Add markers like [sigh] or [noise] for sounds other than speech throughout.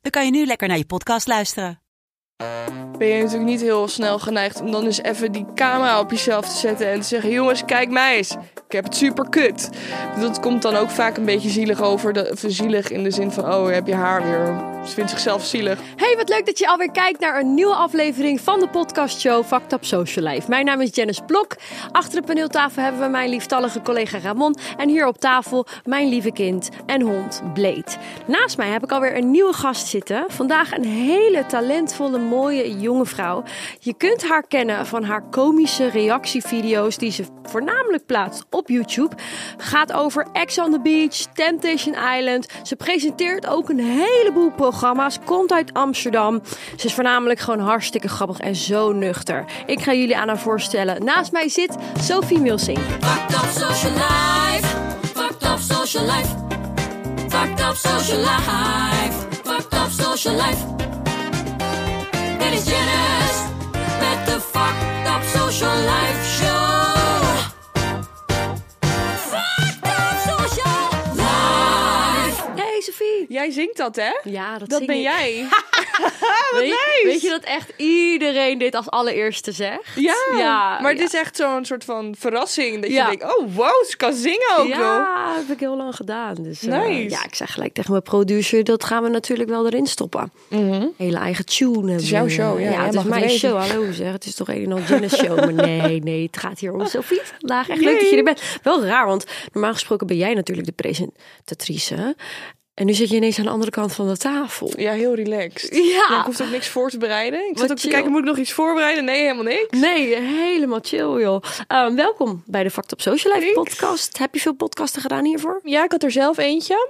dan kan je nu lekker naar je podcast luisteren. Ben je natuurlijk niet heel snel geneigd om dan eens even die camera op jezelf te zetten en te zeggen: Jongens, kijk mij eens. Ik heb het super kut. Dat komt dan ook vaak een beetje zielig over. Zielig in de zin van: Oh, heb je haar weer. Ze vindt zichzelf zielig. Hey, wat leuk dat je alweer kijkt naar een nieuwe aflevering van de podcastshow Fucked Up Social Life. Mijn naam is Janice Blok. Achter de paneeltafel hebben we mijn lieftallige collega Ramon. En hier op tafel mijn lieve kind en hond Blade. Naast mij heb ik alweer een nieuwe gast zitten. Vandaag een hele talentvolle, mooie, jonge vrouw. Je kunt haar kennen van haar komische reactievideo's die ze voornamelijk plaatst op YouTube. Gaat over Ex on the Beach, Temptation Island. Ze presenteert ook een heleboel programma's. Komt uit Amsterdam. Ze is voornamelijk gewoon hartstikke grappig en zo nuchter. Ik ga jullie aan haar voorstellen. Naast mij zit Sophie. Fucked up social life. Up social life. Up social life. Up social life. Is Janice met de Fucked up social life show. Jij zingt dat, hè? Ja, dat, Dat zing ben ik. jij. [laughs] weet, nice. weet je dat echt iedereen dit als allereerste zegt? Ja, ja maar ja. het is echt zo'n soort van verrassing. Dat Ja. je denkt, oh wow, ze kan zingen ook wel. Ja, heb ik heel lang gedaan. Dus, eh, ja, ik zeg gelijk tegen mijn producer, dat gaan we natuurlijk wel erin stoppen. Hele eigen tune. Het is jouw show, ja, het is mijn weten. show. Hallo zeg, het is toch een en al show. Maar [laughs] nee, nee, het gaat hier om Sophie vandaag. Echt leuk dat je er bent. Wel raar, want normaal gesproken ben jij natuurlijk de presentatrice. En nu zit je ineens aan de andere kant van de tafel. Ja, heel relaxed. [laughs] Ja. ik hoef ook niks voor te bereiden. Ik zat ook te kijken, moet ik nog iets voorbereiden? Nee, helemaal niks. Nee, helemaal chill joh. Ehm, welkom bij de Fact Up Social Life Thanks. podcast. Heb je veel podcasten gedaan hiervoor? Ja, ik had er zelf eentje.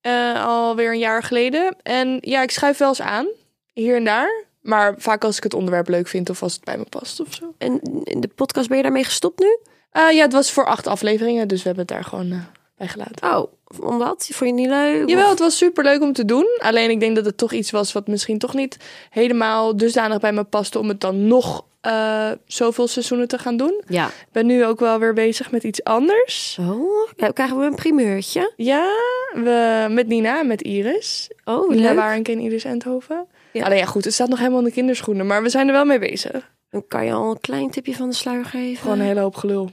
eh alweer een jaar geleden. En ja, ik schuif wel eens aan. Hier en daar. Maar vaak als ik het onderwerp leuk vind of als het bij me past of zo. En in de podcast ben je daarmee gestopt nu? Eh, ja, het was voor acht afleveringen. Dus we hebben het daar gewoon eh, bij gelaten. Oh, omdat? Vond je het niet leuk? Jawel, Of- het was super leuk om te doen. Alleen ik denk dat het toch iets was wat misschien toch niet helemaal dusdanig bij me paste om het dan nog eh, zoveel seizoenen te gaan doen. Ja. Ik ben nu ook wel weer bezig met iets anders. Oh, krijgen we een primeurtje? Ja, we, met Nina met Iris. Oh, Nina leuk. Warenk en Iris Endhoven. Ja. Alleen ja, goed, het staat nog helemaal in de kinderschoenen. Maar we zijn er wel mee bezig. Dan kan je al een klein tipje van de sluier geven. Gewoon een hele hoop gelul.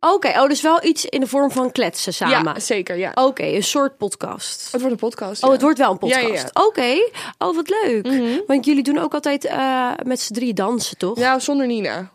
Oké, oh, dus wel iets in de vorm van kletsen samen. Ja, zeker, ja. Oké, een soort podcast. Het wordt een podcast. Oh, het wordt wel een podcast. ja, Oké, oh wat leuk. Mhm. Want jullie doen ook altijd eh, met z'n drie dansen, toch? Ja, zonder Nina.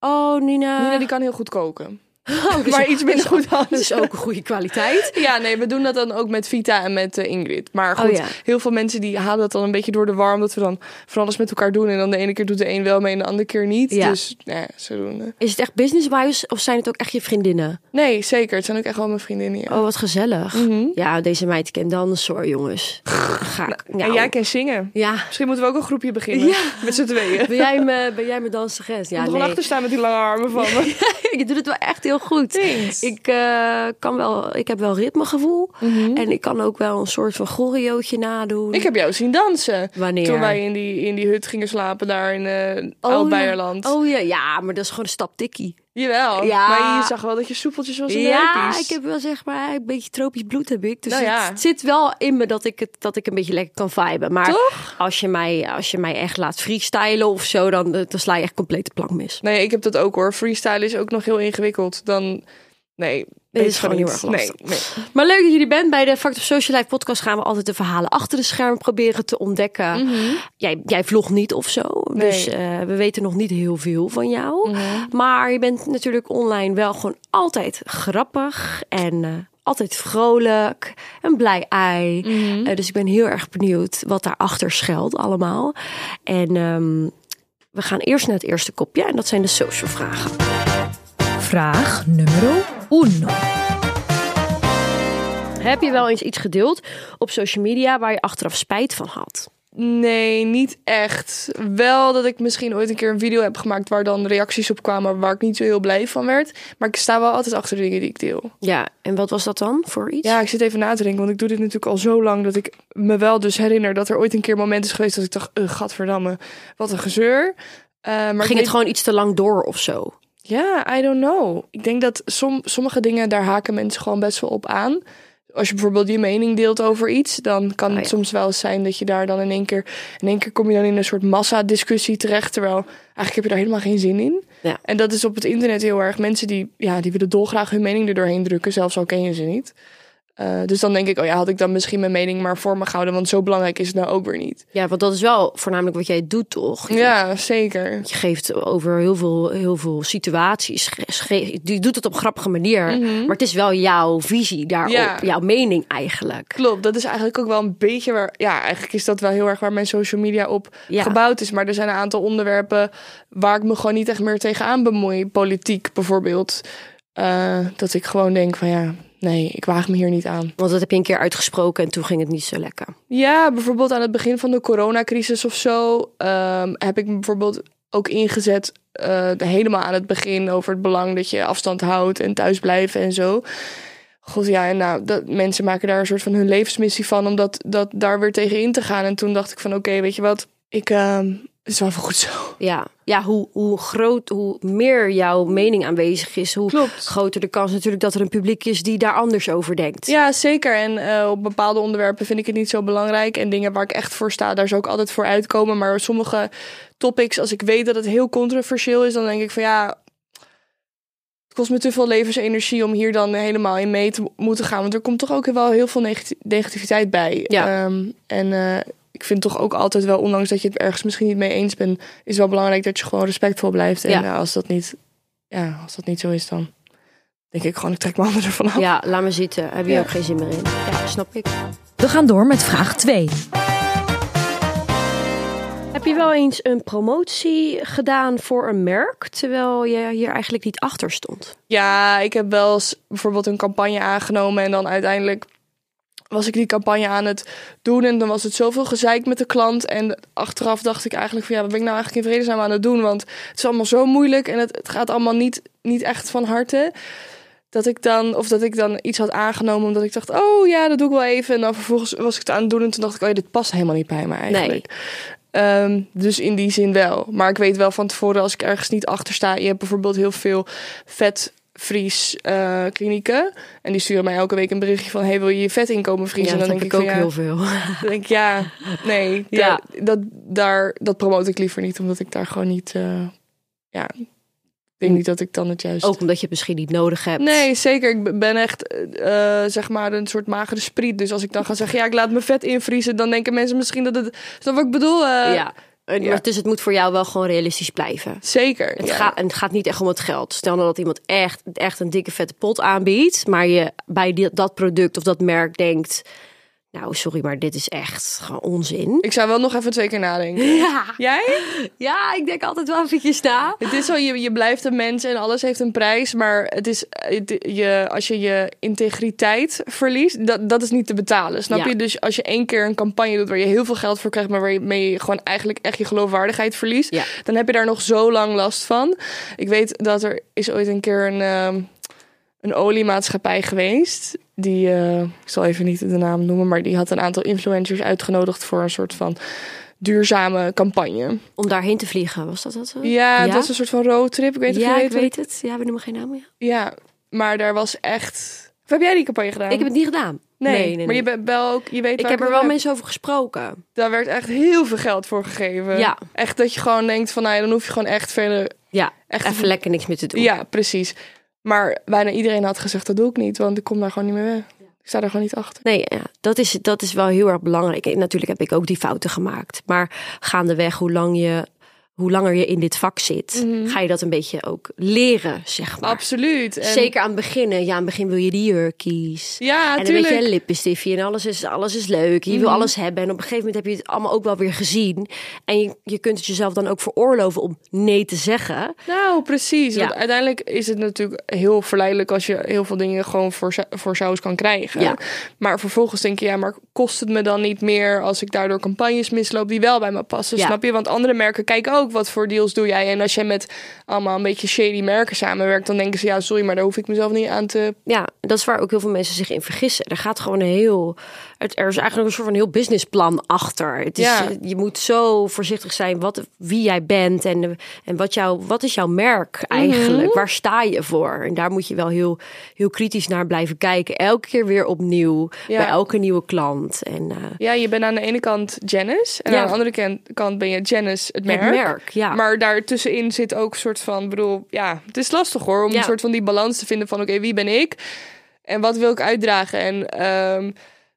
Oh, Nina. Nina die kan heel goed koken. [laughs] Oh, dus- maar iets minder goed dan. Dus [laughs] ook een goede kwaliteit. Ja, nee, we doen dat dan ook met Vita en met eh, Ingrid. Maar goed, Oh, ja. heel veel mensen die halen dat dan een beetje door de war. Omdat we dan van alles met elkaar doen. En dan de ene keer doet de een wel mee en de andere keer niet. Ja. Dus, nou ja, zodoende. Is het echt business-wise of zijn het ook echt je vriendinnen? Nee, zeker. Het zijn ook echt wel mijn vriendinnen. Ja. Oh, wat gezellig. Mhm. Ja, deze meid kent dansen hoor, jongens. Ga ik. En Nou, jij kan zingen. Ja. Misschien moeten we ook een groepje beginnen. Ja. Met z'n tweeën. Ben jij me, ben jij mijn danseres? Ja, Ja, gewoon nee. achter staan met die lange armen van me. [laughs] je doet het wel echt heel goed. Thanks. Ik, eh, kan wel, ik heb wel ritmegevoel. Mhm. En ik kan ook wel een soort van choreootje nadoen. Ik heb jou zien dansen. Wanneer? Toen wij in die, in die hut gingen slapen daar in eh Oh, Oud-Beierland. Ja. Oh ja, ja, maar dat is gewoon een stap tikkie. Jawel. Ja. Maar je zag wel dat je soepeltjes was in de Ja, heupies. ik heb wel zeg maar een beetje tropisch bloed heb ik. Dus Nou ja. het, zit wel in me dat ik, het, dat ik een beetje lekker kan viben. Maar Toch? Als, je mij, als je mij echt laat freestylen of zo, dan, dan sla je echt compleet de plank mis. Nee, ik heb dat ook hoor. Freestyle is ook nog heel ingewikkeld. Dan, nee. is weet gewoon niet. heel erg lastig. Nee, nee. Maar leuk dat jullie bent. Bij de Fact of Social Life podcast gaan we altijd de verhalen achter de schermen proberen te ontdekken. Jij, jij vlogt niet of zo. Nee. Dus eh, we weten nog niet heel veel van jou. Mhm. Maar je bent natuurlijk online wel gewoon altijd grappig en... eh, altijd vrolijk, een blij ei. Mhm. Eh, dus ik ben heel erg benieuwd wat daarachter schuilt allemaal. En ehm, we gaan eerst naar het eerste kopje en dat zijn de social vragen. Vraag numero uno. Heb je wel eens iets gedeeld op social media waar je achteraf spijt van had? Nee, niet echt. Wel dat ik misschien ooit een keer een video heb gemaakt waar dan reacties op kwamen waar ik niet zo heel blij van werd. Maar ik sta wel altijd achter de dingen die ik deel. Ja, en wat was dat dan voor iets? Ja, ik zit even na te denken, want ik doe dit natuurlijk al zo lang dat ik me wel dus herinner dat er ooit een keer een moment is geweest dat ik dacht, uh, gadverdamme, wat een gezeur. Uh, maar Ging weet- het gewoon iets te lang door of zo? Ja, I don't know. Ik denk dat som, sommige dingen, daar haken mensen gewoon best wel op aan. Als je bijvoorbeeld je mening deelt over iets, dan kan Ah, het ja. soms wel eens zijn dat je daar dan in één keer, in één keer kom je dan in een soort massa-discussie terecht, terwijl eigenlijk heb je daar helemaal geen zin in. Ja. En dat is op het internet heel erg. Mensen die, ja, die willen dolgraag hun mening er doorheen drukken, zelfs al ken je ze niet. Eh, dus dan denk ik, oh ja, had ik dan misschien mijn mening maar voor me gehouden, want zo belangrijk is het nou ook weer niet. Ja, want dat is wel voornamelijk wat jij doet, toch? Ja, zeker. Je geeft over heel veel, heel veel situaties. Je doet het op een grappige manier. Maar het is wel jouw visie daarop. Ja. Jouw mening eigenlijk. Klopt, dat is eigenlijk ook wel een beetje waar. Ja, eigenlijk is dat wel heel erg waar mijn social media op Ja. gebouwd is. Maar er zijn een aantal onderwerpen waar ik me gewoon niet echt meer tegenaan bemoei. Politiek bijvoorbeeld. Eh, dat ik gewoon denk van ja, nee, ik waag me hier niet aan. Want dat heb je een keer uitgesproken en toen ging het niet zo lekker. Ja, bijvoorbeeld aan het begin van de coronacrisis of zo ehm, heb ik me bijvoorbeeld ook ingezet. eh, helemaal aan het begin over het belang dat je afstand houdt en thuis blijven en zo. God ja, en nou, dat, mensen maken daar een soort van hun levensmissie van om dat, dat daar weer tegen in te gaan. En toen dacht ik van oké, weet je wat, ik, ehm, is wel even goed zo. Ja, ja hoe, hoe groot, hoe meer jouw mening aanwezig is, hoe Klopt. groter de kans natuurlijk dat er een publiek is die daar anders over denkt. Ja, zeker. En eh, op bepaalde onderwerpen vind ik het niet zo belangrijk. En dingen waar ik echt voor sta, daar zou ik altijd voor uitkomen. Maar sommige topics, als ik weet dat het heel controversieel is, dan denk ik van ja. Het kost me te veel levensenergie om hier dan helemaal in mee te mo- moeten gaan. Want er komt toch ook wel heel veel negati- negativiteit bij. Ja. Ehm, en eh, ik vind toch ook altijd wel, ondanks dat je het ergens misschien niet mee eens bent, is wel belangrijk dat je gewoon respectvol blijft. En Ja. eh, als, dat niet, ja, als dat niet zo is, dan denk ik gewoon, ik trek mijn handen ervan af. Ja, laat me zitten. Heb je Ja. ook geen zin meer in. Ja, snap ik. We gaan door met vraag 2. Heb je wel eens een promotie gedaan voor een merk, terwijl je hier eigenlijk niet achter stond? Ja, ik heb wel eens bijvoorbeeld een campagne aangenomen en dan uiteindelijk was ik die campagne aan het doen en dan was het zoveel gezeik met de klant en achteraf dacht ik eigenlijk van ja, wat ben ik nou eigenlijk in vredesnaam aan het doen, want het is allemaal zo moeilijk en het, het gaat allemaal niet, niet echt van harte. Dat ik dan, of dat ik dan iets had aangenomen omdat ik dacht, oh ja, dat doe ik wel even. En dan vervolgens was ik het aan het doen en toen dacht ik, oh ja, dit past helemaal niet bij me eigenlijk. Ehm, dus in die zin wel. Maar ik weet wel van tevoren als ik ergens niet achter sta. Je hebt bijvoorbeeld heel veel vetvries eh klinieken. En die sturen mij elke week een berichtje van... hey, wil je je vetinkomen vriezen? ja, en dat dan heb denk ik ook van, ja, heel veel. [laughs] dan denk ik, ja, nee. Ja. Daar, dat, daar, dat promote ik liever niet. Omdat ik daar gewoon niet... eh, ja, ik denk niet dat ik dan het juist... Ook omdat je het misschien niet nodig hebt. Nee, zeker. Ik ben echt, eh, zeg maar, een soort magere spriet. Dus als ik dan ga zeggen, ja, ik laat mijn vet invriezen... dan denken mensen misschien dat het... Snap wat ik bedoel? Ja. En- ja. Maar dus het moet voor jou wel gewoon realistisch blijven. Zeker. Het, ja. gaat, en het gaat niet echt om het geld. Stel nou dat iemand echt, echt een dikke vette pot aanbiedt, maar je bij die, dat product of dat merk denkt, nou sorry, maar dit is echt gewoon onzin. Ik zou wel nog even twee keer nadenken. [laughs] Ja, Jij? ja ik denk altijd wel eventjes na. Het is zo, je, je blijft een mens en alles heeft een prijs. Maar het is, het- je, als je je integriteit verliest, dat, dat is niet te betalen. Snap Ja. je? Dus als je één keer een campagne doet waar je heel veel geld voor krijgt... maar waarmee je gewoon eigenlijk echt je geloofwaardigheid verliest... Ja. dan heb je daar nog zo lang last van. Ik weet dat er is ooit een keer een, ehm, een oliemaatschappij geweest... Die, eh, ik zal even niet de naam noemen, maar die had een aantal influencers uitgenodigd voor een soort van duurzame campagne. Om daarheen te vliegen, was dat dat zo? Ja, dat is een soort van roadtrip. Ik weet niet of ja, je ik weet. het. Ja, we noemen geen naam. Ja. Ja, maar daar was echt. Of heb jij die campagne gedaan? Ik heb het niet gedaan. nee, nee, nee. maar je bent wel ook. Je weet. ik heb er wel mensen over gesproken. Daar werd echt heel veel geld voor gegeven. Ja. Echt dat je gewoon denkt van, nou ja, dan hoef je gewoon echt verder. Ja, Echt even lekker niks meer te doen. Ja, precies. Maar bijna iedereen had gezegd dat doe ik niet, want ik kom daar gewoon niet meer weg. Ik sta daar gewoon niet achter. Nee, ja, dat, is, dat is wel heel erg belangrijk. Natuurlijk heb ik ook die fouten gemaakt. Maar gaandeweg, hoe lang je hoe langer je in dit vak zit, ga je dat een beetje ook leren, zeg maar. Absoluut. En- Zeker aan het begin. hè. Ja, aan het begin wil je die jurkies. Ja, en dan weet je tuurlijk. een lippenstiftje en alles is, alles is leuk. Je wil alles hebben. En op een gegeven moment heb je het allemaal ook wel weer gezien. En je, je kunt het jezelf dan ook veroorloven om nee te zeggen. Nou, precies. Want uiteindelijk is het natuurlijk heel verleidelijk als je heel veel dingen gewoon voor, voor saus kan krijgen. Ja. Maar vervolgens denk je, ja, maar kost het me dan niet meer als ik daardoor campagnes misloop die wel bij me passen? Ja. Snap je? Want andere merken kijken ook wat voor deals doe jij. En als jij met allemaal een beetje shady merken samenwerkt, dan denken ze, ja, sorry, maar daar hoef ik mezelf niet aan te. Ja, dat is waar ook heel veel mensen zich in vergissen. Er gaat gewoon een heel. het- Er is eigenlijk een soort van heel businessplan achter. Het is, Ja. Je moet zo voorzichtig zijn wat, wie jij bent en, en wat, jou, wat is jouw merk eigenlijk? Mhm. Waar sta je voor? En daar moet je wel heel, heel kritisch naar blijven kijken. Elke keer weer opnieuw Ja. bij elke nieuwe klant. En eh, Ja, je bent aan de ene kant Janice en Ja. aan de andere kant ben je Janice het merk. het merk, ja. Maar daartussenin zit ook een soort van, bedoel, ja, het is lastig hoor, om Ja. een soort van die balans te vinden van, oké, wie ben ik en wat wil ik uitdragen? En ehm,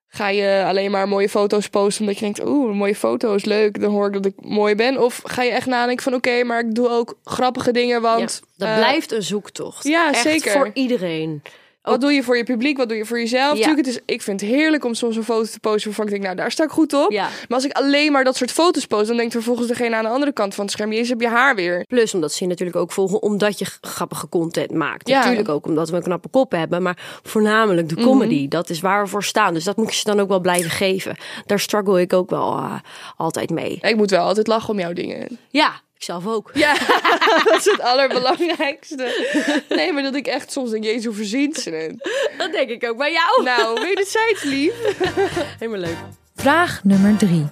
ga je alleen maar mooie foto's posten omdat je denkt, oeh, mooie foto's, leuk, dan hoor ik dat ik mooi ben? Of ga je echt nadenken van, oké, maar ik doe ook grappige dingen, want ja, dat eh, blijft een zoektocht. ja, Echt zeker. voor iedereen. Wat doe je voor je publiek? Wat doe je voor jezelf? Ja. Het is, ik vind het heerlijk om soms een foto te posten waarvan ik denk, nou, daar sta ik goed op. Ja. Maar als ik alleen maar dat soort foto's post, dan denkt vervolgens degene aan de andere kant van het scherm, jezus, heb je haar weer. Plus omdat ze je natuurlijk ook volgen omdat je grappige content maakt. Ja. Natuurlijk ook omdat we een knappe kop hebben. Maar voornamelijk de Mhm. comedy. Dat is waar we voor staan. Dus dat moet je ze dan ook wel blijven geven. Daar struggle ik ook wel eh, altijd mee. Ik moet wel altijd lachen om jouw dingen. Ja, ik zelf ook. [laughs] Ja, [laughs] dat is het allerbelangrijkste. Nee, maar dat ik echt soms denk, jezus, hoe verzint ze het? Dat denk ik ook bij jou. Nou, wederzijds lief. [laughs] Helemaal leuk. Vraag nummer 3.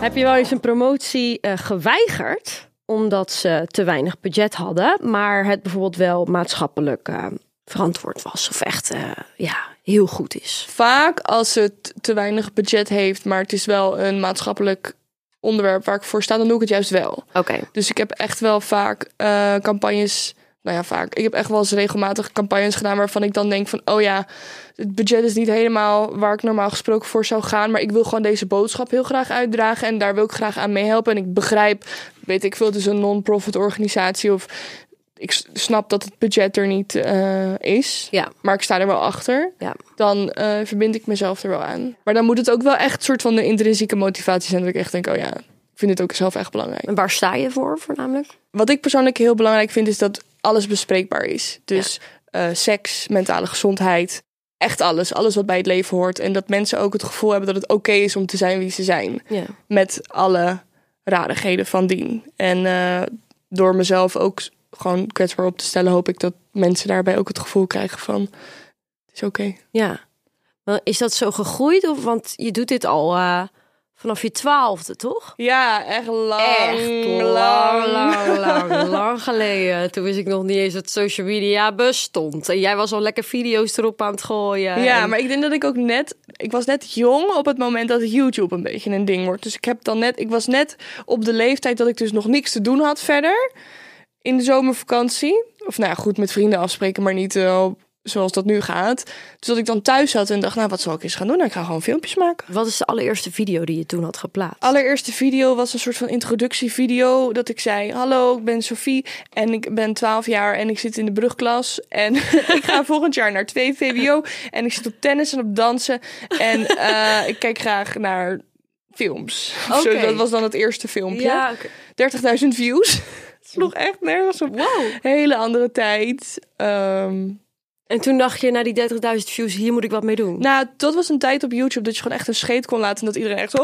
Heb je wel eens een promotie eh, geweigerd omdat ze te weinig budget hadden, maar het bijvoorbeeld wel maatschappelijk eh, verantwoord was of echt eh, ja, heel goed is? Vaak als het te weinig budget heeft, maar het is wel een maatschappelijk onderwerp waar ik voor sta, dan doe ik het juist wel. Oké. Dus ik heb echt wel vaak eh, campagnes. Nou ja, vaak. Ik heb echt wel eens regelmatig campagnes gedaan waarvan ik dan denk van, oh ja, het budget is niet helemaal waar ik normaal gesproken voor zou gaan, maar ik wil gewoon deze boodschap heel graag uitdragen en daar wil ik graag aan meehelpen. En ik begrijp, weet ik veel, het is een non-profit organisatie of ik snap dat het budget er niet eh, is, Ja. maar ik sta er wel achter. Ja. Dan eh, verbind ik mezelf er wel aan. Maar dan moet het ook wel echt een soort van de intrinsieke motivatie zijn dat ik echt denk, oh ja, ik vind dit ook zelf echt belangrijk. En waar sta je voor voornamelijk? Wat ik persoonlijk heel belangrijk vind, is dat alles bespreekbaar is. Dus eh, seks, mentale gezondheid, echt alles. Alles wat bij het leven hoort. En dat mensen ook het gevoel hebben dat het oké is om te zijn wie ze zijn. Met alle rarigheden van dien. En door mezelf ook gewoon kwetsbaar op te stellen, hoop ik dat mensen daarbij ook het gevoel krijgen van... Het is oké. Ja. Maar Is dat zo gegroeid? Of, want je doet dit al eh, vanaf je twaalfde, toch? Ja, echt lang. Echt lang, lang, lang, lang geleden. Toen wist ik nog niet eens dat social media bestond. En jij was al lekker video's erop aan het gooien. Ja, En- maar ik denk dat ik ook net... Ik was net jong op het moment dat YouTube een beetje een ding wordt. Dus ik heb dan net... Ik was net op de leeftijd dat ik dus nog niks te doen had verder. In de zomervakantie. Of nou ja, goed, met vrienden afspreken, maar niet eh, zoals dat nu gaat. Dus dat ik dan thuis zat en dacht, nou, wat zal ik eens gaan doen? Nou, ik ga gewoon filmpjes maken. Wat is de allereerste video die je toen had geplaatst? Allereerste video was een soort van introductievideo. Dat ik zei: Hallo, ik ben Sophie en ik ben 12 jaar en ik zit in de brugklas. En [laughs] ik ga volgend jaar naar 2 VWO. En ik zit op tennis en op dansen. En eh, ik kijk graag naar films. Of [laughs] zo. Dat was dan het eerste filmpje. Ja, oké. 30.000 views. [laughs] Het sloeg echt nergens op. Wow. Hele andere tijd. Ehm, En toen dacht je, na die 30.000 views, hier moet ik wat mee doen. Nou, dat was een tijd op YouTube dat je gewoon echt een scheet kon laten en dat iedereen echt zo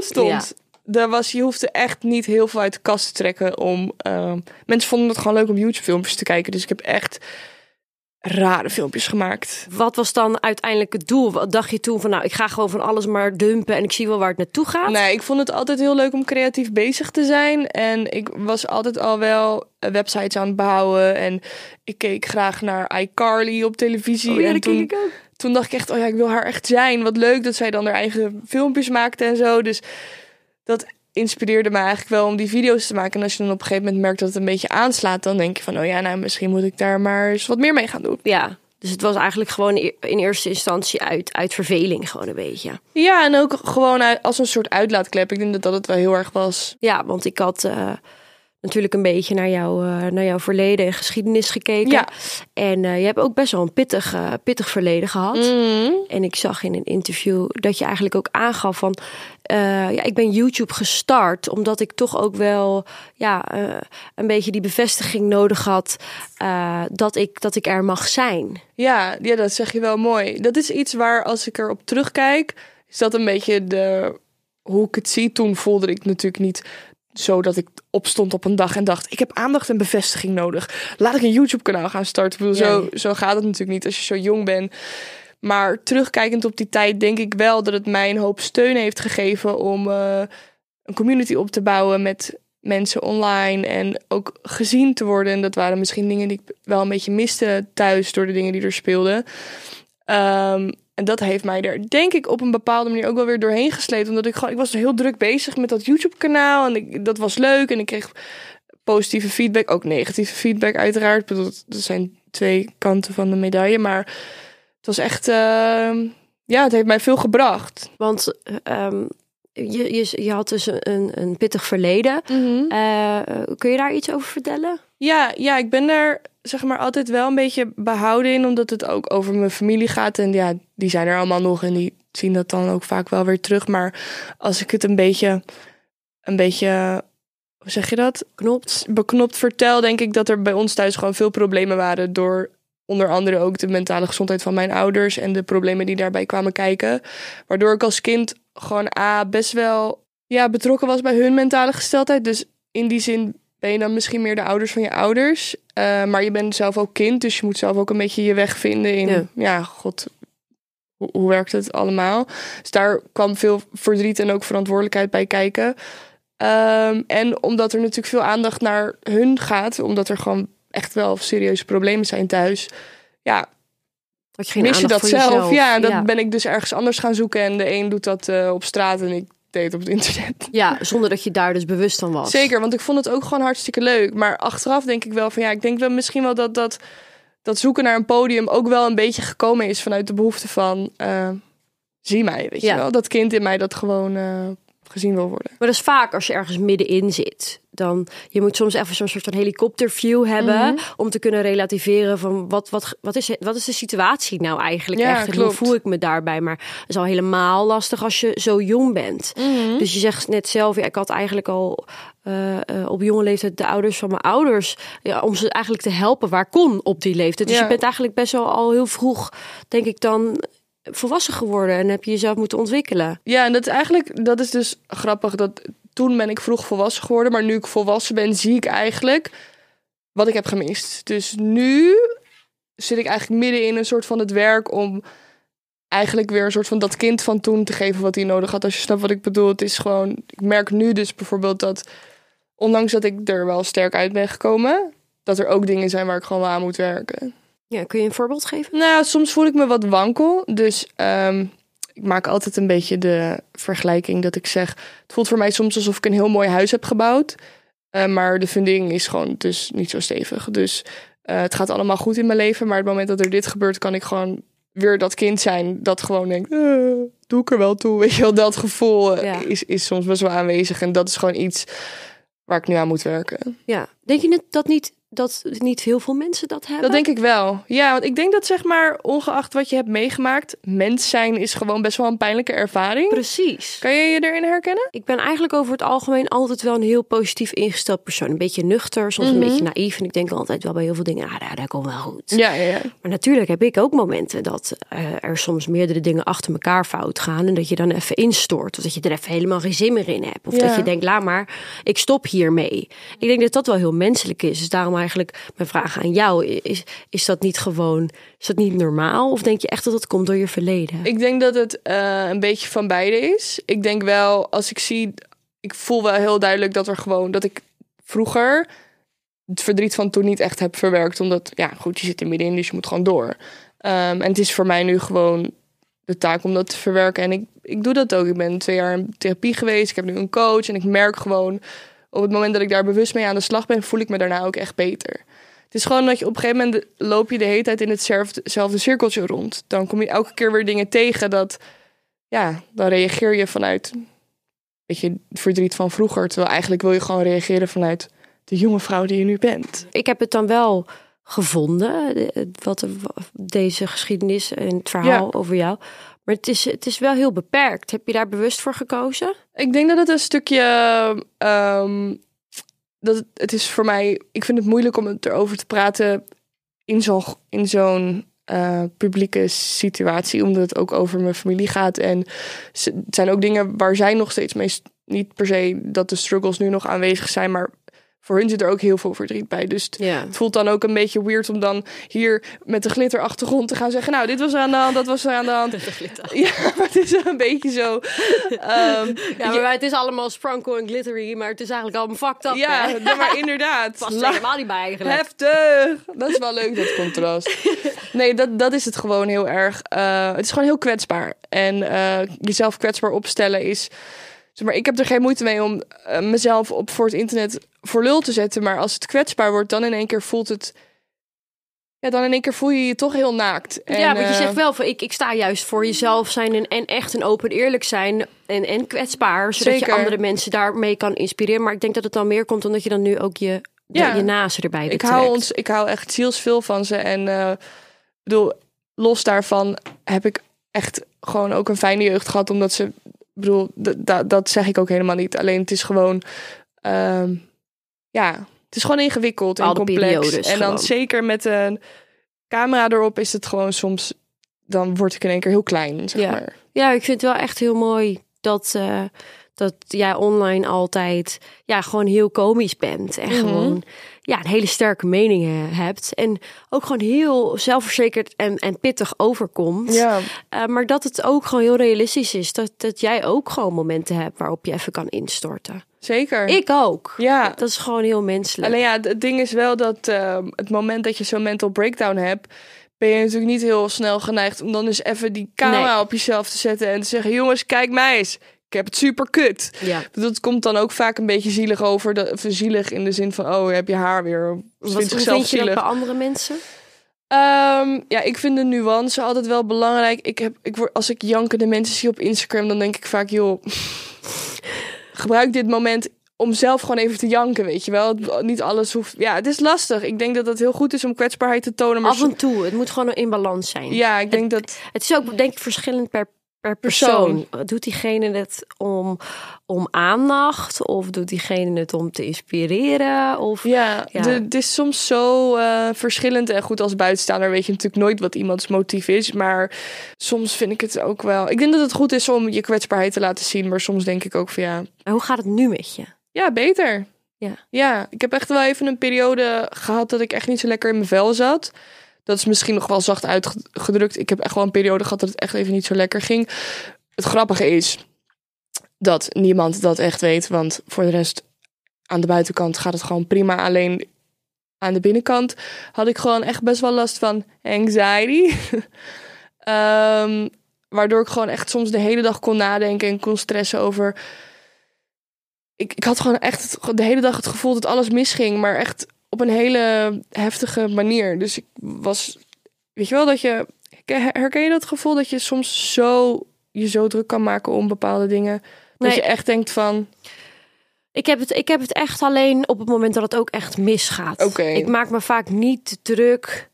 stond. Ja. Daar was, je hoefde echt niet heel veel uit de kast te trekken om. ehm, mensen vonden het gewoon leuk om YouTube filmpjes te kijken. Dus ik heb echt rare filmpjes gemaakt. Wat was dan uiteindelijk het doel? Wat dacht je toen van, nou, ik ga gewoon van alles maar dumpen en ik zie wel waar het naartoe gaat? Nee, ik vond het altijd heel leuk om creatief bezig te zijn. En ik was altijd al wel eh, websites aan het bouwen. En ik keek graag naar iCarly op televisie. Oh ja, en toen, keek ik ook. toen dacht ik echt, oh ja, ik wil haar echt zijn. Wat leuk dat zij dan haar eigen filmpjes maakte en zo. Dus dat inspireerde me eigenlijk wel om die video's te maken. En als je dan op een gegeven moment merkt dat het een beetje aanslaat, dan denk je van, oh ja, nou misschien moet ik daar maar eens wat meer mee gaan doen. Ja, Dus het was eigenlijk gewoon in eerste instantie uit, uit verveling gewoon een beetje. Ja, en ook gewoon uit- als een soort uitlaatklep. Ik denk dat dat het wel heel erg was. Ja, want ik had eh, natuurlijk een beetje naar, jou, eh, naar jouw verleden en geschiedenis gekeken. Ja. En eh, je hebt ook best wel een pittig, eh, pittig verleden gehad. Mhm. En ik zag in een interview dat je eigenlijk ook aangaf van... ja, ik ben YouTube gestart omdat ik toch ook wel ja, een beetje die bevestiging nodig had... dat, ik, dat ik er mag zijn. Ja, ja, dat zeg je wel mooi. Dat is iets waar als ik erop terugkijk, is dat een beetje de hoe ik het zie. Toen voelde ik natuurlijk niet zo dat ik opstond op een dag en dacht: ik heb aandacht en bevestiging nodig. Laat ik een YouTube kanaal gaan starten. Ik bedoel, Ja. zo, zo gaat het natuurlijk niet als je zo jong bent. Maar terugkijkend op die tijd denk ik wel dat het mij een hoop steun heeft gegeven om eh, een community op te bouwen met mensen online en ook gezien te worden. En dat waren misschien dingen die ik wel een beetje miste thuis door de dingen die er speelden. Ehm, en dat heeft mij er, denk ik, op een bepaalde manier ook wel weer doorheen gesleept. Omdat ik gewoon, ik was heel druk bezig met dat YouTube-kanaal. En ik, dat was leuk. En ik kreeg positieve feedback, ook negatieve feedback, uiteraard. Ik bedoel, dat zijn twee kanten van de medaille. Maar het was echt, ehm, ja, het heeft mij veel gebracht. Want ehm, je, je, je had dus een, een pittig verleden. Eh, kun je daar iets over vertellen? Ja, ja, ik ben daar zeg maar altijd wel een beetje behouden in, omdat het ook over mijn familie gaat. En ja, die zijn er allemaal nog en die zien dat dan ook vaak wel weer terug. Maar als ik het een beetje, een beetje, hoe zeg je dat? Knopt. Beknopt vertel, denk ik dat er bij ons thuis gewoon veel problemen waren door onder andere ook de mentale gezondheid van mijn ouders en de problemen die daarbij kwamen kijken. Waardoor ik als kind gewoon A, best wel ja, betrokken was bij hun mentale gesteldheid. Dus in die zin ben je dan misschien meer de ouders van je ouders. Eh, maar je bent zelf ook kind, dus je moet zelf ook een beetje je weg vinden in, Ja. ja, god, hoe, hoe werkt het allemaal? Dus daar kwam veel verdriet en ook verantwoordelijkheid bij kijken. Ehm, en omdat er natuurlijk veel aandacht naar hun gaat, omdat er gewoon echt wel serieuze problemen zijn thuis. Ja, je mis je dat zelf? jezelf? Ja, en dat ben ik dus ergens anders gaan zoeken. En de een doet dat eh, op straat en ik deed op het internet. Ja, zonder dat je daar dus bewust van was. Zeker, want ik vond het ook gewoon hartstikke leuk. Maar achteraf denk ik wel van ja, ik denk wel misschien wel dat dat, dat zoeken naar een podium ook wel een beetje gekomen is vanuit de behoefte van eh, zie mij, weet Ja. je wel. Dat kind in mij dat gewoon eh, gezien wil worden. Maar dat is vaak als je ergens middenin zit. Dan, je moet soms even zo'n soort van helikopterview hebben... Mhm. om te kunnen relativeren van wat, wat, wat, is, wat is de situatie nou eigenlijk Ja, echt? En hoe voel ik me daarbij? Maar het is al helemaal lastig als je zo jong bent. Mhm. Dus je zegt net zelf, ja, ik had eigenlijk al eh, eh, op jonge leeftijd de ouders van mijn ouders... Ja, om ze eigenlijk te helpen waar kon op die leeftijd. Dus Ja. je bent eigenlijk best wel al heel vroeg, denk ik dan... volwassen geworden en heb je jezelf moeten ontwikkelen. Ja, en dat is eigenlijk, dat is dus grappig. Dat toen ben ik vroeg volwassen geworden, maar nu ik volwassen ben, zie ik eigenlijk wat ik heb gemist. Dus nu zit ik eigenlijk midden in een soort van het werk om eigenlijk weer een soort van dat kind van toen te geven wat hij nodig had. Als je snapt wat ik bedoel. Het is gewoon, ik merk nu dus bijvoorbeeld dat, ondanks dat ik er wel sterk uit ben gekomen, dat er ook dingen zijn waar ik gewoon aan moet werken. Ja, kun je een voorbeeld geven? Nou, soms voel ik me wat wankel. Dus ehm, ik maak altijd een beetje de vergelijking dat ik zeg... Het voelt voor mij soms alsof ik een heel mooi huis heb gebouwd. eh, maar de fundering is gewoon dus niet zo stevig. Dus eh, het gaat allemaal goed in mijn leven. Maar het moment dat er dit gebeurt, kan ik gewoon weer dat kind zijn... dat gewoon denkt, eh, doe ik er wel toe. [laughs] Weet je wel, dat gevoel Ja. is, is soms best wel aanwezig. En dat is gewoon iets waar ik nu aan moet werken. Ja. Denk je dat niet, dat niet heel veel mensen dat hebben? Dat denk ik wel. Ja, want ik denk dat zeg maar, ongeacht wat je hebt meegemaakt, mens zijn is gewoon best wel een pijnlijke ervaring. Precies. Kan je je erin herkennen? Ik ben eigenlijk over het algemeen altijd wel een heel positief ingesteld persoon. Een beetje nuchter, soms een Mhm. beetje naïef. En ik denk altijd wel bij heel veel dingen, ah, daar, daar komt wel goed. Ja, ja, ja. Maar natuurlijk heb ik ook momenten dat eh, er soms meerdere dingen achter elkaar fout gaan. En dat je dan even instort. Of dat je er even helemaal geen zin meer in hebt. Of Ja. dat je denkt, laat maar, ik stop hiermee. Ik denk dat dat wel heel menselijk is. Dus daarom eigenlijk mijn vraag aan jou. Is, is dat niet gewoon, is dat niet normaal? Of denk je echt dat dat komt door je verleden? Ik denk dat het eh, een beetje van beide is. Ik denk wel, als ik zie, ik voel wel heel duidelijk dat er gewoon, dat ik vroeger het verdriet van toen niet echt heb verwerkt. Omdat, ja, goed, je zit er middenin, dus je moet gewoon door. Ehm, en het is voor mij nu gewoon de taak om dat te verwerken. En ik, ik doe dat ook. Ik ben twee jaar in therapie geweest. Ik heb nu een coach. En ik merk gewoon, op het moment dat ik daar bewust mee aan de slag ben, voel ik me daarna ook echt beter. Het is gewoon dat je op een gegeven moment loop je de hele tijd in hetzelfde, cirkeltje rond. Dan kom je elke keer weer dingen tegen dat, ja, dan reageer je vanuit, weet je, verdriet van vroeger. Terwijl eigenlijk wil je gewoon reageren vanuit de jonge vrouw die je nu bent. Ik heb het dan wel gevonden, de- wat de- deze geschiedenis en het verhaal over jou. Maar het is, het is wel heel beperkt. Heb je daar bewust voor gekozen? Ik denk dat het een stukje. ehm, dat het, is voor mij. Ik vind het moeilijk om het erover te praten in zo'n in zo'n eh, publieke situatie, omdat het ook over mijn familie gaat. En het zijn ook dingen waar zij nog steeds mee. Niet per se dat de struggles nu nog aanwezig zijn, maar voor hun zit er ook heel veel verdriet bij. Dus het Ja. het voelt dan ook een beetje weird om dan hier met de glitterachtergrond te gaan zeggen: Nou, dit was er aan de hand, dat was er aan de hand. [laughs] Ja, maar [laughs] het is een beetje zo. ehm, [laughs] Ja, maar het is allemaal sprankle en glittery, maar het is eigenlijk allemaal fucked up. Ja, hè? maar inderdaad. Past er helemaal niet bij eigenlijk. Heftig. Dat is wel leuk, dat contrast. Nee, dat, dat is het gewoon heel erg. Eh, het is gewoon heel kwetsbaar. En eh, jezelf kwetsbaar opstellen is... Zeg maar, ik heb er geen moeite mee om eh, mezelf op voor het internet voor lul te zetten. Maar als het kwetsbaar wordt, dan in één keer voelt het... Ja, dan in één keer voel je je toch heel naakt. En, ja, want je eh, zegt wel van ik, ik sta juist voor jezelf zijn en, en echt een open eerlijk zijn en, en kwetsbaar, zodat Zeker. je andere mensen daarmee kan inspireren. Maar ik denk dat het dan meer komt omdat je dan nu ook je, Ja. je naast erbij ik hou, ons, ik hou echt zielsveel van ze. En ik bedoel, los daarvan heb ik echt gewoon ook een fijne jeugd gehad. Omdat ze, ik bedoel, d- da- dat zeg ik ook helemaal niet. Alleen het is gewoon, ehm, ja, het is gewoon ingewikkeld en complex. en dan gewoon. zeker met een camera erop is het gewoon soms, dan word ik in één keer heel klein, zeg Ja. maar. Ja, ik vind het wel echt heel mooi dat, eh, dat jij online altijd ja, gewoon heel komisch bent. En Mhm. gewoon ja, een hele sterke meningen hebt. En ook gewoon heel zelfverzekerd en, en pittig overkomt. Ja, Eh, maar dat het ook gewoon heel realistisch is. Dat, dat jij ook gewoon momenten hebt waarop je even kan instorten. zeker. Ik ook. ja, Dat is gewoon heel menselijk. Alleen ja, het ding is wel dat ehm, het moment dat je zo'n mental breakdown hebt, ben je natuurlijk niet heel snel geneigd om dan eens even die camera Nee. op jezelf te zetten en te zeggen: jongens, kijk mij eens. Ik heb het super kut. ja. Het komt dan ook vaak een beetje zielig over. De, zielig in de zin van: oh, heb je haar weer. Wat, vindt hoe zichzelf vind je dat bij andere mensen? Ehm, ja, ik vind de nuance altijd wel belangrijk. Ik heb, ik word, als ik jankende mensen zie op Instagram, dan denk ik vaak, joh, [laughs] gebruik dit moment om zelf gewoon even te janken, weet je wel. Niet alles hoeft. Ja, het is lastig. Ik denk dat het heel goed is om kwetsbaarheid te tonen. Maar Af en toe. Het moet gewoon in balans zijn. ja, ik denk dat. Het is ook denk ik verschillend per, per persoon. Doet diegene het om, om aandacht? Of doet diegene het om te inspireren? Of... Ja, het is soms zo eh, verschillend. En goed, als buitenstaander weet je natuurlijk nooit wat iemands motief is. Maar soms vind ik het ook wel. Ik denk dat het goed is om je kwetsbaarheid te laten zien. Maar soms denk ik ook van ja, hoe gaat het nu met je? Ja, beter. Ja. Ja, ik heb echt wel even een periode gehad dat ik echt niet zo lekker in mijn vel zat. Dat is misschien nog wel zacht uitgedrukt. Ik heb echt wel een periode gehad dat het echt even niet zo lekker ging. Het grappige is dat niemand dat echt weet. Want voor de rest, aan de buitenkant gaat het gewoon prima. Alleen aan de binnenkant had ik gewoon echt best wel last van anxiety. [laughs] Ehm, waardoor ik gewoon echt soms de hele dag kon nadenken en kon stressen over ik, ik had gewoon echt de hele dag het gevoel dat alles misging, maar echt op een hele heftige manier. Dus ik was, weet je wel, dat je, herken je dat gevoel dat je soms zo, je zo druk kan maken om bepaalde dingen? Dat Nee. je echt denkt van, Ik heb, het, ik heb het echt alleen op het moment dat het ook echt misgaat. Oké. Ik maak me vaak niet druk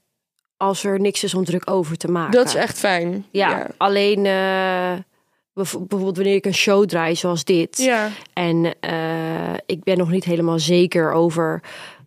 als er niks is om druk over te maken. dat is echt fijn. Ja, ja. alleen eh, bijv- bijvoorbeeld wanneer ik een show draai zoals dit. Ja, En eh, ik ben nog niet helemaal zeker over,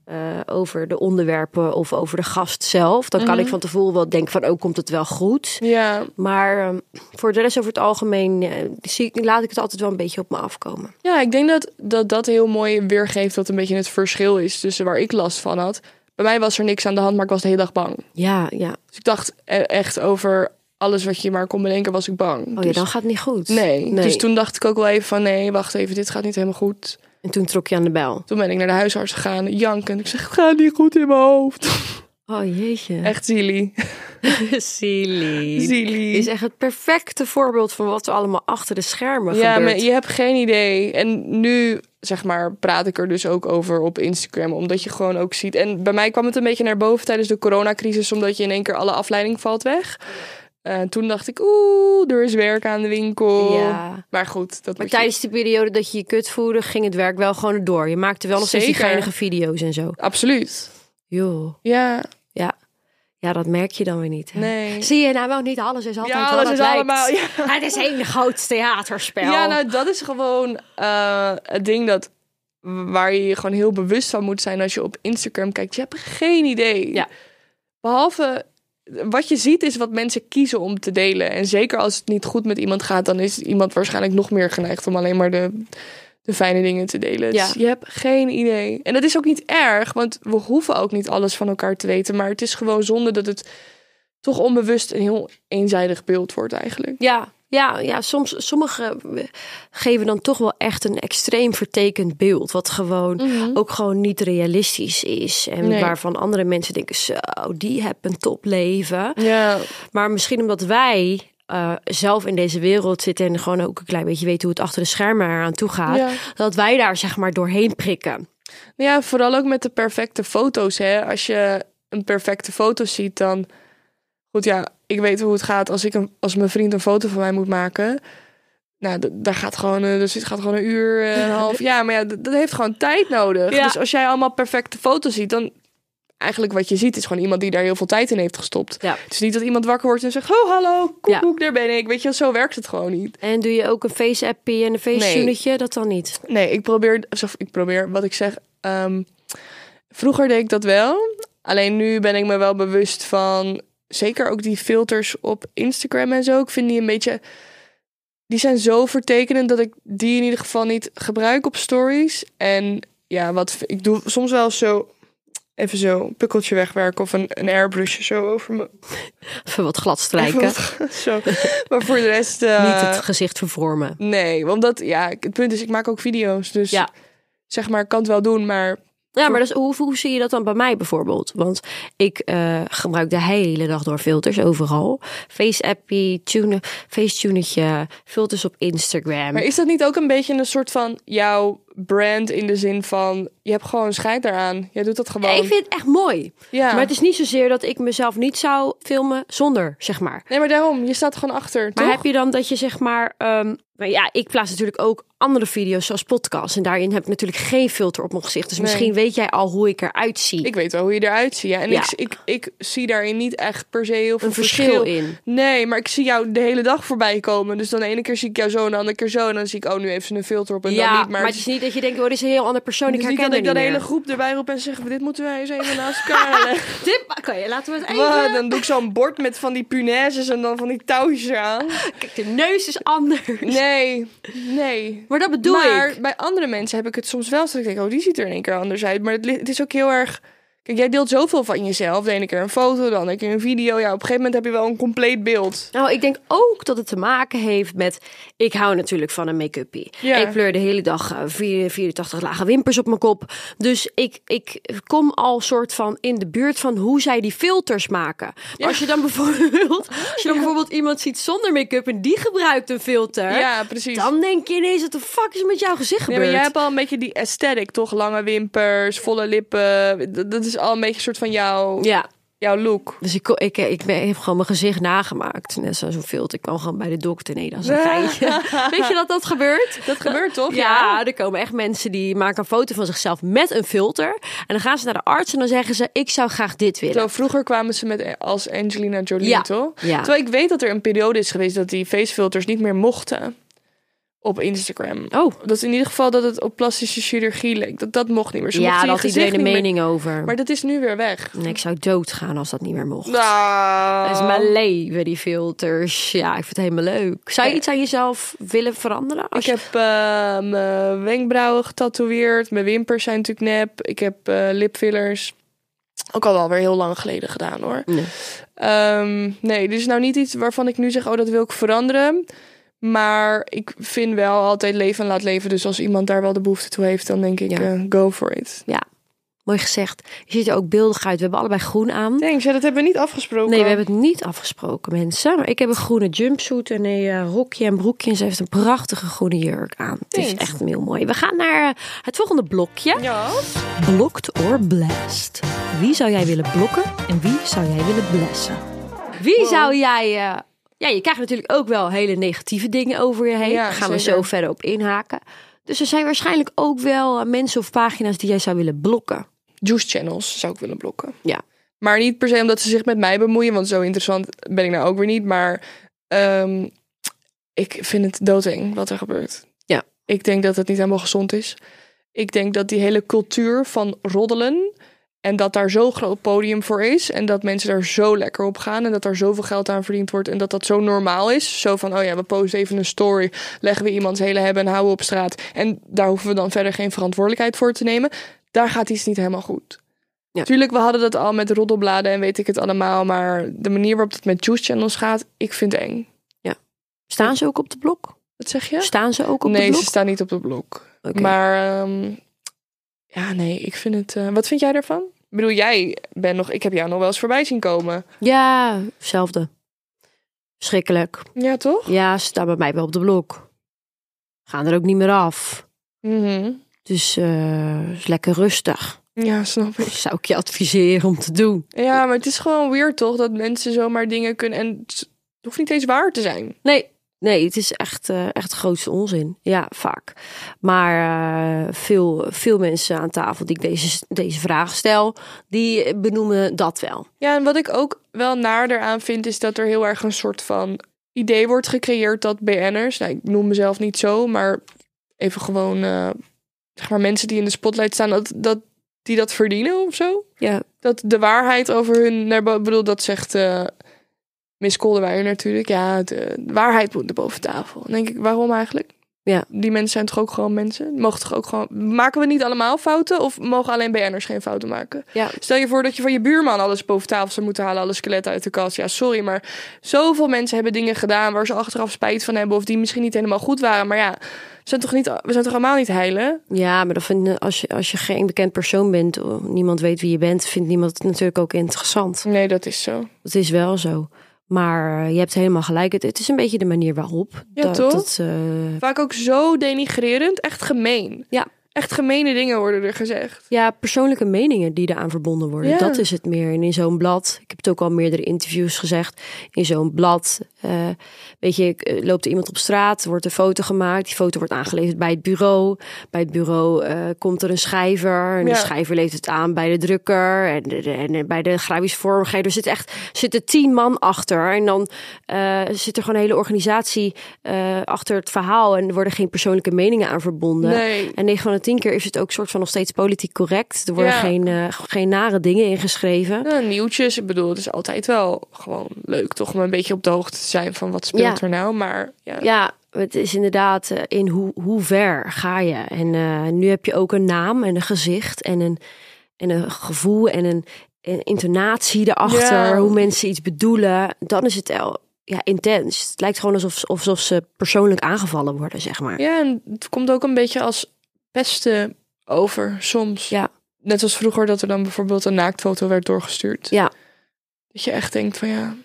eh, over de onderwerpen of over de gast zelf. Dan kan Mhm. ik van tevoren wel denken van, oh, komt het wel goed? ja, Maar eh, voor de rest over het algemeen eh, zie ik, laat ik het altijd wel een beetje op me afkomen. ja, ik denk dat, dat dat heel mooi weergeeft wat een beetje het verschil is tussen waar ik last van had. Bij mij was er niks aan de hand, maar ik was de hele dag bang. Ja, ja. Dus ik dacht e- echt over alles wat je maar kon bedenken, was ik bang. Oh ja, Dus- dan gaat het niet goed. Nee. nee. Dus toen dacht ik ook wel even van nee, wacht even, dit gaat niet helemaal goed. En toen trok je aan de bel. Toen ben ik naar de huisarts gegaan, janken. Ik zeg, het gaat niet goed in mijn hoofd. Oh jeetje. Echt zielig. silly. [laughs] Zielig. Is echt het perfecte voorbeeld van wat er allemaal achter de schermen Ja, gebeurt. maar je hebt geen idee. En nu zeg maar, praat ik er dus ook over op Instagram. Omdat je gewoon ook ziet. En bij mij kwam het een beetje naar boven tijdens de coronacrisis, omdat je in één keer alle afleiding valt weg. En toen dacht ik, oeh, er is werk aan de winkel. Ja. Maar goed, dat Maar je- tijdens die periode dat je je kut voerde, ging het werk wel gewoon door. Je maakte wel nog steeds die geinige video's en zo. Absoluut. Joh, Ja, ja. Ja, dat merk je dan weer niet. hè? nee. Zie je nou wel niet, alles is altijd Ja, alles het is lijkt. allemaal- ja. [laughs] Het is één groot theaterspel. Ja, nou, dat is gewoon eh, het ding dat waar je je gewoon heel bewust van moet zijn als je op Instagram kijkt. Je hebt geen idee. Ja. Behalve wat je ziet is wat mensen kiezen om te delen. En zeker als het niet goed met iemand gaat, dan is iemand waarschijnlijk nog meer geneigd om alleen maar de, de fijne dingen te delen. Ja. Dus je hebt geen idee. En dat is ook niet erg, want we hoeven ook niet alles van elkaar te weten. Maar het is gewoon zonde dat het toch onbewust een heel eenzijdig beeld wordt eigenlijk. Ja, ja, ja soms, sommigen geven dan toch wel echt een extreem vertekend beeld. Wat gewoon ook gewoon niet realistisch is. En Nee. waarvan andere mensen denken, zo, die hebben een topleven. Ja, Maar misschien omdat wij eh, zelf in deze wereld zitten... en gewoon ook een klein beetje weten hoe het achter de schermen eraan toe gaat... Ja. dat wij daar zeg maar doorheen prikken. Ja, vooral ook met de perfecte foto's. Hè. Als je een perfecte foto ziet, dan... Goed, ja, ik weet hoe het gaat als, ik een, als mijn vriend een foto van mij moet maken. Nou, daar gaat gewoon, eh, dus het gaat gewoon een uur, eh, een half [laughs] jaar. Maar ja, dat heeft gewoon tijd nodig. Ja. Dus als jij allemaal perfecte foto's ziet, dan... Eigenlijk wat je ziet is gewoon iemand die daar heel veel tijd in heeft gestopt. Ja. Het is niet dat iemand wakker wordt en zegt... Oh, hallo, koek, Ja. daar ben ik. Weet je, zo werkt het gewoon niet. En doe je ook een face-appie en een face-tunetje? Dat dan niet. Nee, ik probeer, of ik probeer, wat ik zeg. ehm, vroeger deed ik dat wel. Alleen nu ben ik me wel bewust van. Zeker ook die filters op Instagram en zo. Ik vind die een beetje. Die zijn zo vertekenend dat ik die in ieder geval niet gebruik op stories. En ja, wat ik doe soms wel zo. Even zo een pukkeltje wegwerken of een, een airbrushje zo over me. Even wat glad [laughs] strijken. Wat- zo. Maar voor de rest. eh, Niet het gezicht vervormen. Nee, omdat ja, het punt is, ik maak ook video's. Dus Ja. zeg maar, ik kan het wel doen, maar Ja, maar dus, hoe, hoe zie je dat dan bij mij bijvoorbeeld? Want ik eh, gebruik de hele dag door filters overal. Face-appie, tune, face-tunetje, filters op Instagram. Maar is dat niet ook een beetje een soort van jouw brand in de zin van je hebt gewoon scheid daaraan. Jij doet dat gewoon. Ik vind het echt mooi. ja. Maar het is niet zozeer dat ik mezelf niet zou filmen zonder, zeg maar. Nee, maar daarom, je staat gewoon achter. Maar toch? heb je dan dat je zeg maar... ehm, maar ja, ik plaats natuurlijk ook andere video's zoals podcasts. En daarin heb ik natuurlijk geen filter op mijn gezicht. Dus Nee. misschien weet jij al hoe ik eruit zie. Ik weet wel hoe je eruit ziet. Ja. En Ja. Ik, ik, ik zie daarin niet echt per se heel veel een verschil in. Nee, maar ik zie jou de hele dag voorbij komen. Dus dan de ene keer zie ik jou zo en de andere keer zo. En dan zie ik, oh, nu heeft ze een filter op en Ja, dan niet. maar, het is niet dat je denkt, oh, dit is een heel ander persoon. Ik niet herken dat ik dan niet de hele groep erbij roep en zeg, dit moeten wij eens even naast elkaar. [laughs] Dit, oké, laten we het even... Wat? Dan doe ik zo'n bord met van die punaises en dan van die touwtjes eraan. Kijk, de neus is anders. Nee, nee. Maar dat bedoel maar ik. bij andere mensen heb ik het soms wel. Dat ik denk, oh, die ziet er in één keer anders uit. Maar het, het is ook heel erg... Kijk, jij deelt zoveel van jezelf. De ene keer een foto, de andere keer een video. Ja, op een gegeven moment heb je wel een compleet beeld. Nou, ik denk ook dat het te maken heeft met... Ik hou natuurlijk van een make-upie. Ja. Ik pleur de hele dag eh, vier- 84 lage wimpers op mijn kop. Dus ik, ik kom al soort van in de buurt van hoe zij die filters maken. Maar als je dan bijvoorbeeld... Als je dan bijvoorbeeld iemand ziet zonder make-up en die gebruikt een filter... Ja, precies. Dan denk je ineens, wat de fuck is met jouw gezicht gebeurd? maar jij hebt al een beetje die aesthetic, toch? Lange wimpers, volle lippen. Dat, dat is al een beetje een soort van jouw, Ja, jouw look. dus ik, ik, ik, ben- ik heb gewoon mijn gezicht nagemaakt. Net zo'n filter. Ik kwam gewoon bij de dokter. Nee, dat is een [laughs] geintje. Weet je dat dat gebeurt? Dat gebeurt toch? Ja, er komen echt mensen die maken een foto van zichzelf met een filter. En dan gaan ze naar de arts en dan zeggen ze: Ik zou graag dit willen. Zo, vroeger kwamen ze met als Angelina Jolie, Ja, toch? ja. Terwijl ik weet dat er een periode is geweest dat die facefilters niet meer mochten op Instagram. Oh, Dat is in ieder geval dat het op plastische chirurgie leek. Dat dat mocht niet meer. Ze ja, daar had iedereen een mening over. Maar dat is nu weer weg. Nee, ik zou doodgaan als dat niet meer mocht. Nou, Dat is mijn leven, die filters. Ja, ik vind het helemaal leuk. Zou je iets aan jezelf willen veranderen? Ik je... heb eh, mijn wenkbrauwen getatoeëerd. Mijn wimpers zijn natuurlijk nep. Ik heb eh, lipfillers. Ook al wel weer heel lang geleden gedaan hoor. Nee. Ehm, nee, dit is nou niet iets waarvan ik nu zeg, oh dat wil ik veranderen. Maar ik vind wel altijd leven en laat leven. Dus als iemand daar wel de behoefte toe heeft, dan denk ik, Ja. eh, go for it. Ja. Mooi gezegd. Je ziet er ook beeldig uit. We hebben allebei groen aan. Thanks, ja, dat hebben we niet afgesproken. Nee, we hebben het niet afgesproken, mensen. Maar ik heb een groene jumpsuit en een eh, rokje en broekje. En ze heeft een prachtige groene jurk aan. Het is echt heel mooi. We gaan naar eh, het volgende blokje. Ja. Blokt or blast? Wie zou jij willen blokken en wie zou jij willen blessen? Wie zou jij... eh, ja, je krijgt natuurlijk ook wel hele negatieve dingen over je heen. Ja, Daar gaan we zo verder op inhaken. Dus er zijn waarschijnlijk ook wel eh, mensen of pagina's die jij zou willen blokken. Juice channels zou ik willen blokken. Ja. Maar niet per se omdat ze zich met mij bemoeien, want zo interessant ben ik nou ook weer niet. Maar ehm, ik vind het doodeng wat er gebeurt. Ja. Ik denk dat het niet helemaal gezond is. Ik denk dat die hele cultuur van roddelen en dat daar zo'n groot podium voor is en dat mensen daar zo lekker op gaan en dat daar zoveel geld aan verdiend wordt en dat dat zo normaal is. Zo van, oh ja, we posten even een story, leggen we iemands hele hebben en houden op straat en daar hoeven we dan verder geen verantwoordelijkheid voor te nemen. Daar gaat iets niet helemaal goed. Ja. Tuurlijk, we hadden dat al met roddelbladen en weet ik het allemaal, maar de manier waarop het met juice channels gaat, ik vind het eng. Staan ze ook op de blok? Wat zeg je? Staan ze ook op nee, de blok? ze staan niet op de blok. Maar ehm, ja, nee, ik vind het. eh, wat vind jij daarvan? Ik bedoel, jij bent nog. Ik heb jou nog wel eens voorbij zien komen. Ja, hetzelfde. Schrikkelijk. Ja, toch? Ja, ze staan bij mij wel op de blok. Gaan er ook niet meer af. Mhm. Dus eh, is lekker rustig. Ja, snap ik. Zou ik je adviseren om te doen. Ja, maar het is gewoon weird toch dat mensen zomaar dingen kunnen. En het hoeft niet eens waar te zijn. Nee, nee het is echt, eh, echt grootste onzin. Ja, vaak. Maar eh, veel, veel mensen aan tafel die ik deze, deze vraag stel, die benoemen dat wel. Ja, en wat ik ook wel naar eraan vind, is dat er heel erg een soort van idee wordt gecreëerd dat BN'ers, nou, ik noem mezelf niet zo, maar even gewoon, eh, zeg maar mensen die in de spotlight staan, dat, dat die dat verdienen of zo. Ja, Dat de waarheid over hun, naar bedoel, dat zegt Miss Kolderweijer natuurlijk, ja, de, de waarheid moet er boven tafel. Dan denk ik, waarom eigenlijk? Ja. Die mensen zijn toch ook gewoon mensen? Mogen toch ook gewoon, maken we niet allemaal fouten of mogen alleen BN'ers geen fouten maken? ja. Stel je voor dat je van je buurman alles boven tafel zou moeten halen, alle skeletten uit de kast. Ja, sorry, maar zoveel mensen hebben dingen gedaan waar ze achteraf spijt van hebben of die misschien niet helemaal goed waren. Maar ja, we zijn toch, niet, we zijn toch allemaal niet heilen? ja maar dan vind, als, je, als je geen bekend persoon bent, of niemand weet wie je bent, vindt niemand het natuurlijk ook interessant. Nee, dat is zo. Dat is wel zo. Maar eh, je hebt helemaal gelijk. Het, het is een beetje de manier waarop. Ja, dat, toch? dat, eh, Vaak ook zo denigrerend, echt gemeen. Ja. Echt gemene dingen worden er gezegd. ja, persoonlijke meningen die eraan verbonden worden. Ja. Dat is het meer. En in zo'n blad, ik heb het ook al meerdere interviews gezegd. In zo'n blad, eh, weet je, eh, loopt er iemand op straat, wordt een foto gemaakt. Die foto wordt aangeleverd bij het bureau. Bij het bureau eh, komt er een schrijver. En Ja. de schrijver levert het aan bij de drukker. En, en bij de grafisch vormgever. Er zit echt zitten tien man achter. En dan zit er gewoon een hele organisatie achter het verhaal. En er worden geen persoonlijke meningen aan verbonden. Nee. En 9 van de 10 keer is het ook soort van nog steeds politiek correct. Er worden Ja. geen, geen nare dingen ingeschreven. Ja, nieuwtjes, ik bedoel, het is altijd wel gewoon leuk toch om een beetje op de hoogte te zijn van wat speelt Ja. er nou. Maar ja, Ja, het is inderdaad eh, in hoe, hoe ver ga je. En eh, nu heb je ook een naam en een gezicht en een, en een gevoel en een, een intonatie erachter. Ja. Hoe mensen iets bedoelen. Dan is het el, ja, intens. Het lijkt gewoon alsof, alsof ze persoonlijk aangevallen worden, zeg maar. Ja, en het komt ook een beetje als pesten over soms. Ja. Net als vroeger dat er dan bijvoorbeeld een naaktfoto werd doorgestuurd. Ja. Dat je echt denkt van ja.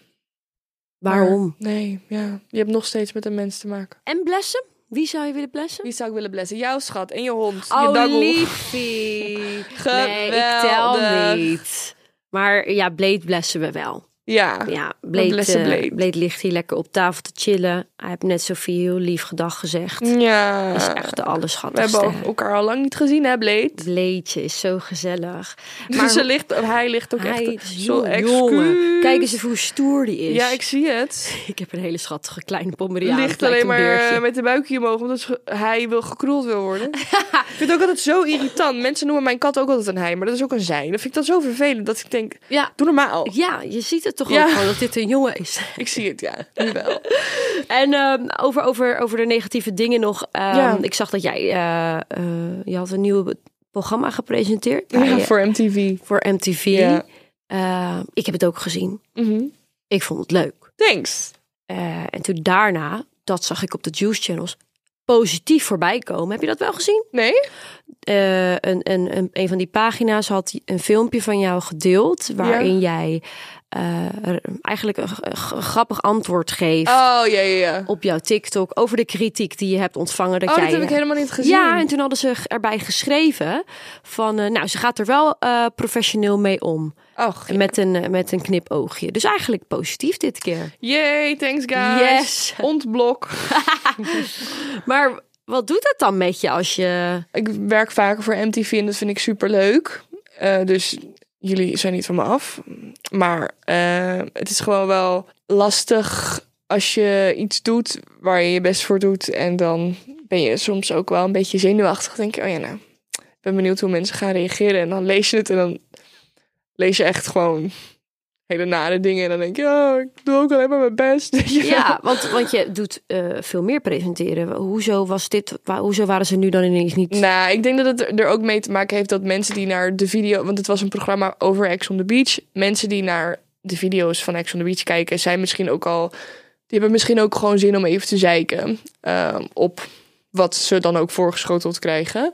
Waarom? maar nee, ja. Je hebt nog steeds met een mens te maken. En blessen? Wie zou je willen blessen? Wie zou ik willen blessen? Jouw schat en je hond. je Oh, liefie. [laughs] Nee, ik tel niet. Maar ja, Blade blessen we wel. Ja. Ja, blessen eh, ligt hier lekker op tafel te chillen. Hij heeft net Sophie heel lief gedag gezegd. Ja. is echt de We allerschattigste. hebben elkaar al lang niet gezien, hè, Blade? Bladeje is zo gezellig. Maar ze ligt, hij ligt ook hij echt is zo jongen. Kijk eens even hoe stoer die is. Ja, ik zie het. [laughs] Ik heb een hele schattige kleine Pomeriaan. ligt alleen een maar beertje. eh, met de buikje omhoog, omdat hij wil gekroeld wil worden. [laughs] ik vind het ook altijd zo irritant. Mensen noemen mijn kat ook altijd een hij, maar dat is ook een zij. Dat vind ik dan zo vervelend, dat ik denk, Ja, doe normaal. ja, je ziet het toch Ja. ook gewoon dat dit een jongen is. [laughs] Ik zie het, ja. Nu wel. [laughs] En ehm, over, over, over de negatieve dingen nog. Ehm, Ja. Ik zag dat jij, eh, eh, je had een nieuw programma gepresenteerd. Ja, voor MTV. voor MTV. Ja. Eh, ik heb het ook gezien. Mhm. Ik vond het leuk. Thanks. Eh, en toen daarna, dat zag ik op de Juice Channels, positief voorbij komen. Heb je dat wel gezien? Nee? Eh, een, een, een, een van die pagina's had een filmpje van jou gedeeld. Waarin jij eh, eigenlijk een, grappig antwoord geeft. Oh, ja, ja, ja. Op jouw TikTok over de kritiek die je hebt ontvangen. Dat Oh, jij, dat heb ik helemaal niet gezien. Ja, en toen hadden ze erbij geschreven van, eh, nou, ze gaat er wel eh, professioneel mee om. Och, met een, eh, met een knipoogje. Dus eigenlijk positief dit keer. Yay, thanks guys. Yes. Ontblok. [laughs] Maar wat doet het dan met je als je... Ik werk vaker voor MTV en dat vind ik super leuk. dus jullie zijn niet van me af. Maar eh, het is gewoon wel lastig als je iets doet waar je je best voor doet. En dan ben je soms ook wel een beetje zenuwachtig. Denk je, oh ja, nou, ik ben benieuwd hoe mensen gaan reageren. En dan lees je het en dan lees je echt gewoon hele nare dingen. En dan denk je, oh, ik doe ook alleen maar mijn best. [laughs] Ja, want, want je doet eh, veel meer presenteren. Hoezo was dit... Hoezo waren ze nu dan ineens niet... Nou, ik denk dat het er ook mee te maken heeft dat mensen die naar de video... Want het was een programma over Ex on the Beach. Mensen die naar de video's van Ex on the Beach kijken... zijn misschien ook al... Die hebben misschien ook gewoon zin om even te zeiken... eh, op wat ze dan ook voorgeschoteld krijgen.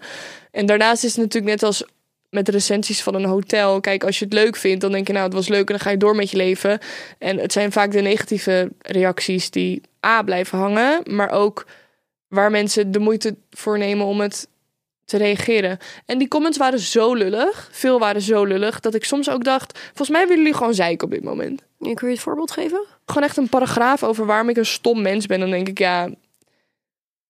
En daarnaast is het natuurlijk net als met recensies van een hotel. Kijk, als je het leuk vindt, dan denk je... nou, het was leuk en dan ga je door met je leven. En het zijn vaak de negatieve reacties die A, blijven hangen... maar ook waar mensen de moeite voor nemen om het te reageren. En die comments waren zo lullig. Veel waren zo lullig. Dat ik soms ook dacht... Volgens mij willen jullie gewoon zeiken op dit moment. Kun je het voorbeeld geven? Gewoon echt een paragraaf over waarom ik een stom mens ben. Dan denk ik, ja...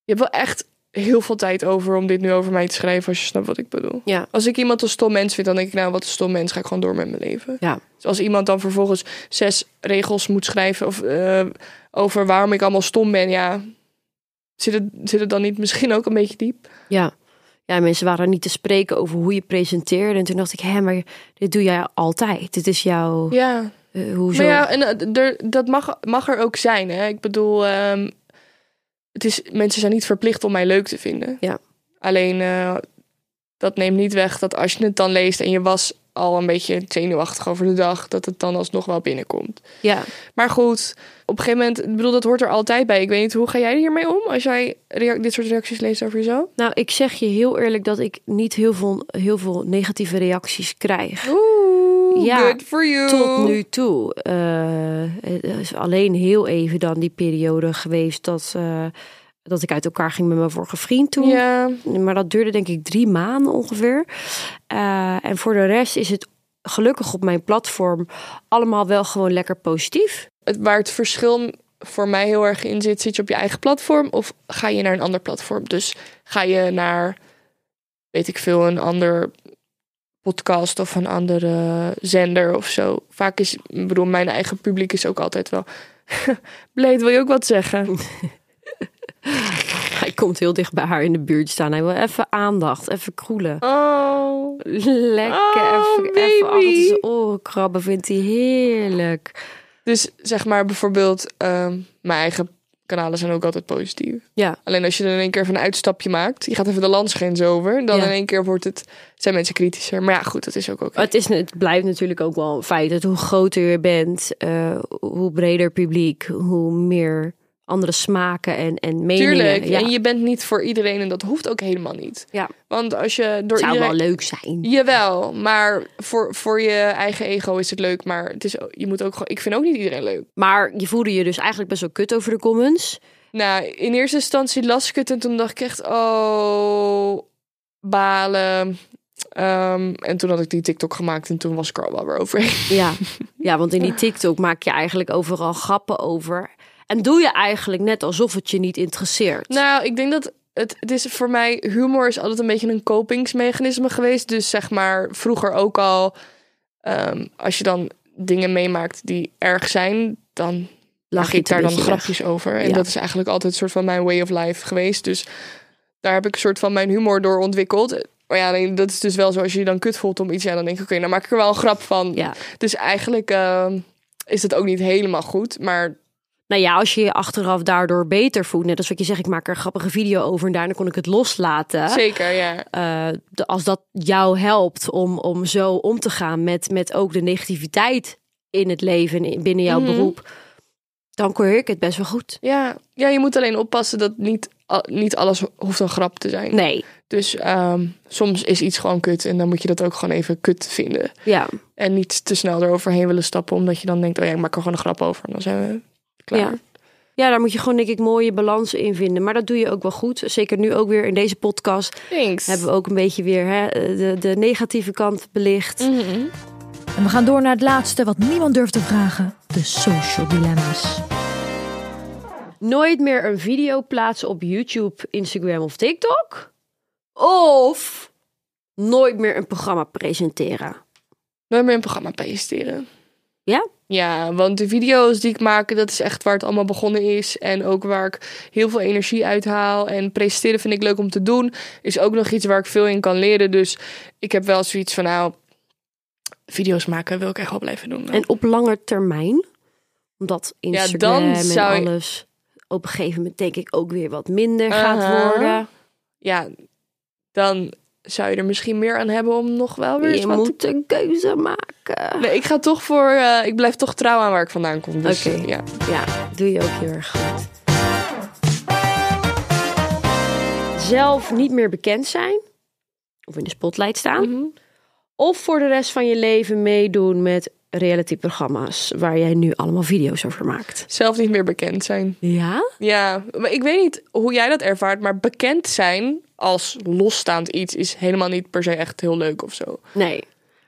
Je hebt wel echt heel veel tijd over om dit nu over mij te schrijven... als je snapt wat ik bedoel. Ja. Als ik iemand een stom mens vind, dan denk ik... nou, wat een stom mens, ga ik gewoon door met mijn leven. Ja. Dus als iemand dan vervolgens zes regels moet schrijven... Of, eh, over waarom ik allemaal stom ben, ja... Zit het, zit het dan niet misschien ook een beetje diep? Ja. Ja, mensen waren niet te spreken over hoe je presenteerde. En toen dacht ik, hé, maar dit doe jij altijd. Dit is jouw... Ja, eh, hoezo? Maar ja, en eh, er, dat mag, mag er ook zijn. Hè? Ik bedoel, ehm, het is, mensen zijn niet verplicht om mij leuk te vinden. Ja. Alleen, eh, dat neemt niet weg dat als je het dan leest en je was al een beetje zenuwachtig over de dag, dat het dan alsnog wel binnenkomt. Ja. Maar goed, op een gegeven moment, ik bedoel, dat hoort er altijd bij. Ik weet niet, hoe ga jij hiermee om als jij dit soort reacties leest over jezelf? Nou, ik zeg je heel eerlijk dat ik niet heel veel, heel veel negatieve reacties krijg. Oeh, Ja, good for you. Tot nu toe. Het is alleen heel even dan die periode geweest dat, eh, dat ik uit elkaar ging met mijn vorige vriend toen. Ja, Maar dat duurde denk ik drie maanden ongeveer. Eh, en voor de rest is het gelukkig op mijn platform allemaal wel gewoon lekker positief. het, waar het verschil voor mij heel erg in zit, zit je op je eigen platform of ga je naar een ander platform? Dus ga je naar, weet ik veel, een ander podcast of een andere zender of zo. Vaak is, ik bedoel, mijn eigen publiek is ook altijd wel. [laughs] Bleed, wil je ook wat zeggen? [laughs] Hij komt heel dicht bij haar in de buurt staan. Hij wil even aandacht, even kroelen. Oh, Lekker, Oh, even, even achter zijn oren krabben. Vindt hij heerlijk. dus zeg maar bijvoorbeeld, ehm, mijn eigen kanalen zijn ook altijd positief. Ja, Alleen als je dan in één keer even een uitstapje maakt, je gaat even de landsgrens over, dan Ja. in één keer wordt het, zijn mensen kritischer. Maar ja, goed, dat is ook oké. het, is, het blijft natuurlijk ook wel een feit dat hoe groter je bent, eh, hoe breder publiek, hoe meer andere smaken en, en meningen. Tuurlijk. Ja, En je bent niet voor iedereen en dat hoeft ook helemaal niet. ja. Want als je door zou iedereen... wel leuk zijn. Jawel, maar voor, voor je eigen ego is het leuk. Maar het is, je moet ook gewoon... Ik vind ook niet iedereen leuk. Maar je voelde je dus eigenlijk best wel kut over de comments. Nou, in eerste instantie las ik het en toen dacht ik echt... Oh, balen. Ehm, en toen had ik die TikTok gemaakt en toen was ik er al wel weer overheen. Ja. [laughs] ja, want in die TikTok maak je eigenlijk overal grappen over. En doe je eigenlijk net alsof het je niet interesseert. Nou, ik denk dat het, het is voor mij... Humor is altijd een beetje een kopingsmechanisme geweest. Dus zeg maar, vroeger ook al... ehm, als je dan dingen meemaakt die erg zijn... dan Lach ik daar dan weg. grapjes over. En Ja. dat is eigenlijk altijd een soort van mijn way of life geweest. Dus daar heb ik een soort van mijn humor door ontwikkeld. Maar ja, dat is dus wel zo. Als je je dan kut voelt om iets, ja, dan denk ik, oké, dan maak ik er wel een grap van. Ja. Dus eigenlijk ehm, is het ook niet helemaal goed. Maar Nou ja, als je je achteraf daardoor beter voelt. Net als wat je zegt, ik maak er een grappige video over en daarna kon ik het loslaten. zeker, ja. Eh, de- als dat jou helpt om, om zo om te gaan met, met ook de negativiteit in het leven, en binnen jouw Mhm. beroep, dan keur ik het best wel goed. ja. Ja, je moet alleen oppassen dat niet niet alles hoeft een grap te zijn. Nee, Dus ehm, soms is iets gewoon kut en dan moet je dat ook gewoon even kut vinden. ja. En niet te snel eroverheen willen stappen, omdat je dan denkt, oh ja, ik maak er gewoon een grap over. En dan zijn we klaar. Ja. Ja, daar moet je gewoon denk ik mooie balans in vinden. Maar dat doe je ook wel goed. Zeker nu ook weer in deze podcast Thanks. hebben we ook een beetje weer hè, de, de negatieve kant belicht. Mhm. En we gaan door naar het laatste wat niemand durft te vragen: de social dilemma's. Nooit meer een video plaatsen op YouTube, Instagram of TikTok. Of nooit meer een programma presenteren. Nooit meer een programma presenteren. Ja? Ja, want de video's die ik maak, dat is echt waar het allemaal begonnen is. En ook waar ik heel veel energie uithaal. En presenteren vind ik leuk om te doen. Is ook nog iets waar ik veel in kan leren. Dus ik heb wel zoiets van, nou, video's maken wil ik echt wel blijven doen. En op lange termijn, omdat Instagram dan en zou alles op een gegeven moment denk ik ook weer wat minder gaat worden. ja, dan zou je er misschien meer aan hebben om nog wel weer Je te- moet een keuze maken. Nee, ik ga toch voor, eh, ik blijf toch trouw aan waar ik vandaan kom. Dus, Oké. ja. Ja, doe je ook heel erg goed. Zelf niet meer bekend zijn. Of in de spotlight staan. Mhm. Of voor de rest van je leven meedoen met realityprogramma's. Waar jij nu allemaal video's over maakt. Zelf niet meer bekend zijn. Ja? Ja, maar ik weet niet hoe jij dat ervaart, maar bekend zijn als losstaand iets is helemaal niet per se echt heel leuk of zo. Nee.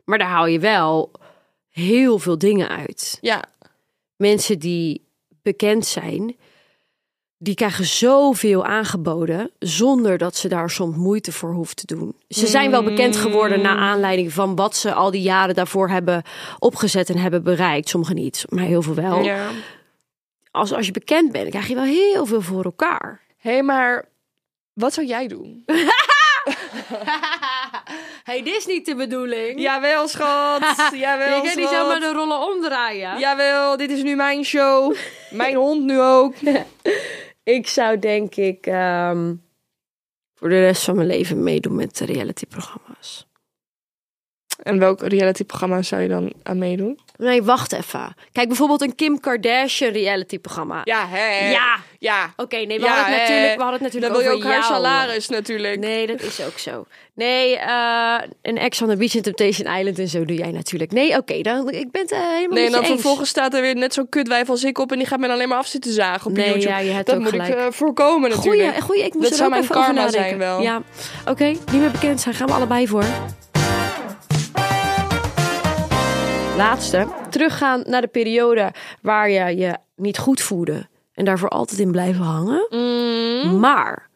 Maar daar haal je wel heel veel dingen uit. Ja, Mensen die bekend zijn, die krijgen zoveel aangeboden zonder dat ze daar soms moeite voor hoeven te doen. Ze zijn wel bekend geworden naar aanleiding van wat ze al die jaren daarvoor hebben opgezet en hebben bereikt. Sommigen niet, maar heel veel wel. ja. Als, als je bekend bent, krijg je wel heel veel voor elkaar. Hé, hey, maar wat zou jij doen? [laughs] hey, dit is niet de bedoeling. Jawel, schat. [laughs] Jawel, je kan niet zomaar de rollen omdraaien. Jawel, dit is nu mijn show. [laughs] Mijn hond nu ook. Ik zou denk ik ehm, voor de rest van mijn leven meedoen met realityprogramma's. En welk realityprogramma zou je dan aan meedoen? Nee, wacht even. Kijk, bijvoorbeeld een Kim Kardashian realityprogramma. Ja, hè? Ja. Ja. Oké, nee, we Ja, hadden het natuurlijk, we hadden het Dan natuurlijk wil je ook haar salaris natuurlijk. Nee, dat is ook zo. Nee, eh, een ex on the beach in Temptation Island en zo doe jij natuurlijk. Nee, oké, dan ik ben het eh, helemaal Nee, en dan eens. vervolgens staat er weer net zo'n kutwijf als ik op en die gaat me dan alleen maar af zitten zagen op Nee, YouTube. ja, je hebt dat ook moet gelijk. ik eh, voorkomen natuurlijk. Goeie, goeie, ik moest Dat er zou ook mijn even over karma zijn wel. Ja, oké, niet meer bekend zijn, gaan we allebei voor. Laatste, teruggaan naar de periode waar je je niet goed voelde en daarvoor altijd in blijven hangen. Mm. Maar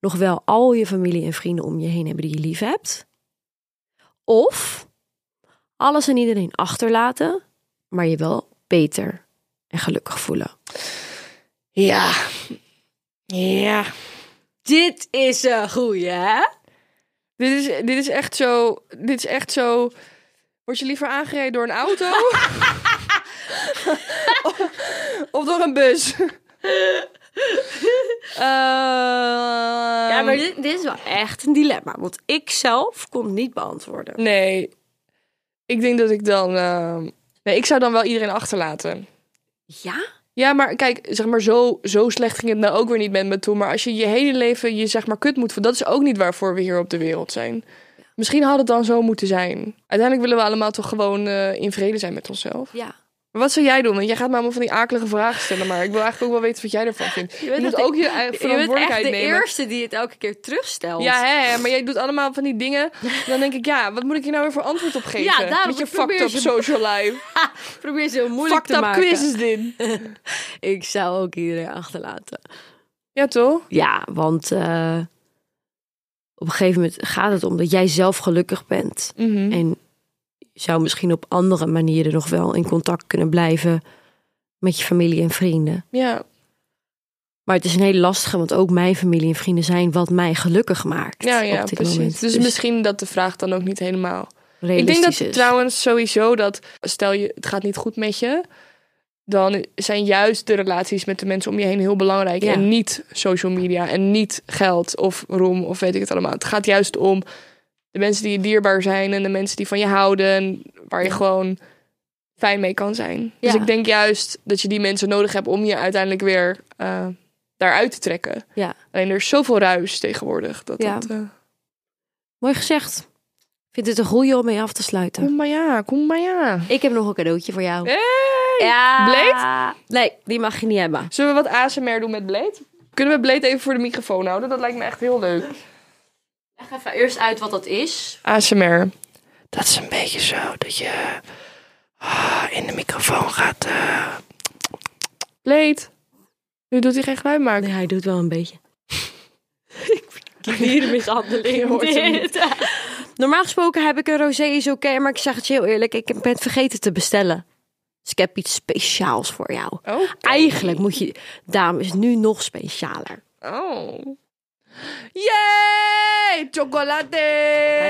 nog wel al je familie en vrienden om je heen hebben die je lief hebt. Of alles en iedereen achterlaten, maar je wel beter en gelukkig voelen. Ja. Ja. Dit is een goeie, hè? Dit is, dit is echt zo. Dit is echt zo. Word je liever aangereden door een auto? [laughs] of, of door een bus? Ja, ja, maar dit, dit is wel echt een dilemma. Want ik zelf kon het niet beantwoorden. Nee. Ik denk dat ik dan. ehm, nee, ik zou dan wel iedereen achterlaten. Ja? Ja, maar kijk, zeg maar, zo, zo slecht ging het nou ook weer niet met me toe. Maar als je je hele leven je zeg maar kut moet voelen, dat is ook niet waarvoor we hier op de wereld zijn. Misschien had het dan zo moeten zijn. Uiteindelijk willen we allemaal toch gewoon eh, in vrede zijn met onszelf. Ja. Maar wat zou jij doen? Want jij gaat me allemaal van die akelige vragen stellen. Maar ik wil eigenlijk ook wel weten wat jij ervan vindt. Je, moet ook je eigen Je bent echt verantwoordelijkheid de nemen. eerste die het elke keer terugstelt. Ja, hè, maar jij doet allemaal van die dingen. Dan denk ik, ja, wat moet ik hier nou weer voor antwoord op geven? Ja, daarom, Met je fucked up ze- social life. [laughs] Probeer ze heel moeilijk fucked te up maken. quiz is dit. Ik zou ook iedereen achterlaten. Ja, toch? Ja, want eh, op een gegeven moment gaat het om dat jij zelf gelukkig bent. Mhm. En je zou misschien op andere manieren nog wel in contact kunnen blijven met je familie en vrienden. Ja, Maar het is een hele lastige, want ook mijn familie en vrienden zijn wat mij gelukkig maakt. ja, ja op dit precies. moment. Dus, misschien dat de vraag dan ook niet helemaal... Ik realistisch denk dat is. trouwens sowieso dat... Stel je, het gaat niet goed met je... Dan zijn juist de relaties met de mensen om je heen heel belangrijk. Ja. En niet social media. En niet geld of roem of weet ik het allemaal. Het gaat juist om de mensen die je dierbaar zijn. En de mensen die van je houden. En waar je gewoon fijn mee kan zijn. Dus Ja. ik denk juist dat je die mensen nodig hebt om je uiteindelijk weer eh, daaruit te trekken. Ja, Alleen er is zoveel ruis tegenwoordig. Dat Ja. dat, eh, mooi gezegd. Ik vind het een goeie om mee af te sluiten. kom maar ja, kom maar ja. Ik heb nog een cadeautje voor jou. Hey! Ja. Blade? Nee, die mag je niet hebben. Zullen we wat ASMR doen met Blade? Kunnen we Blade even voor de microfoon houden? Dat lijkt me echt heel leuk. Leg even eerst uit wat dat is. ASMR. Dat is een beetje zo dat je ah, in de microfoon gaat. eh Blade. Nu doet hij geen geluid maken. Nee, hij doet wel een beetje. Klierenmishandeling. Je hoort. Normaal gesproken heb ik een rosé is oké, maar ik zeg het je heel eerlijk, ik ben het vergeten te bestellen. Dus ik heb iets speciaals voor jou. Eigenlijk moet je, dames, nu nog specialer. Oh. Yay! Chocolade!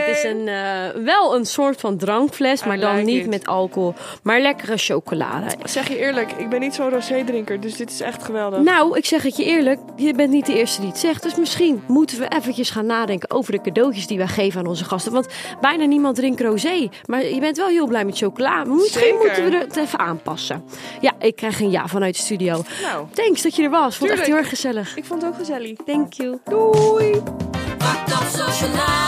Het is een, eh, wel een soort van drankfles, maar I dan like niet it. met alcohol, maar lekkere chocolade. Zeg je eerlijk, ik ben niet zo'n rosé-drinker, dus dit is echt geweldig. Nou, ik zeg het je eerlijk, je bent niet de eerste die het zegt. Dus misschien moeten we eventjes gaan nadenken over de cadeautjes die wij geven aan onze gasten. Want bijna niemand drinkt rosé. Maar je bent wel heel blij met chocola. Maar Misschien Zeker. moeten we het even aanpassen. Ja, ik krijg een ja vanuit de studio. Nou, Thanks dat je er was. Vond het echt heel erg gezellig. ik vond het ook gezellig. Thank you. Doei! Fucked up social life.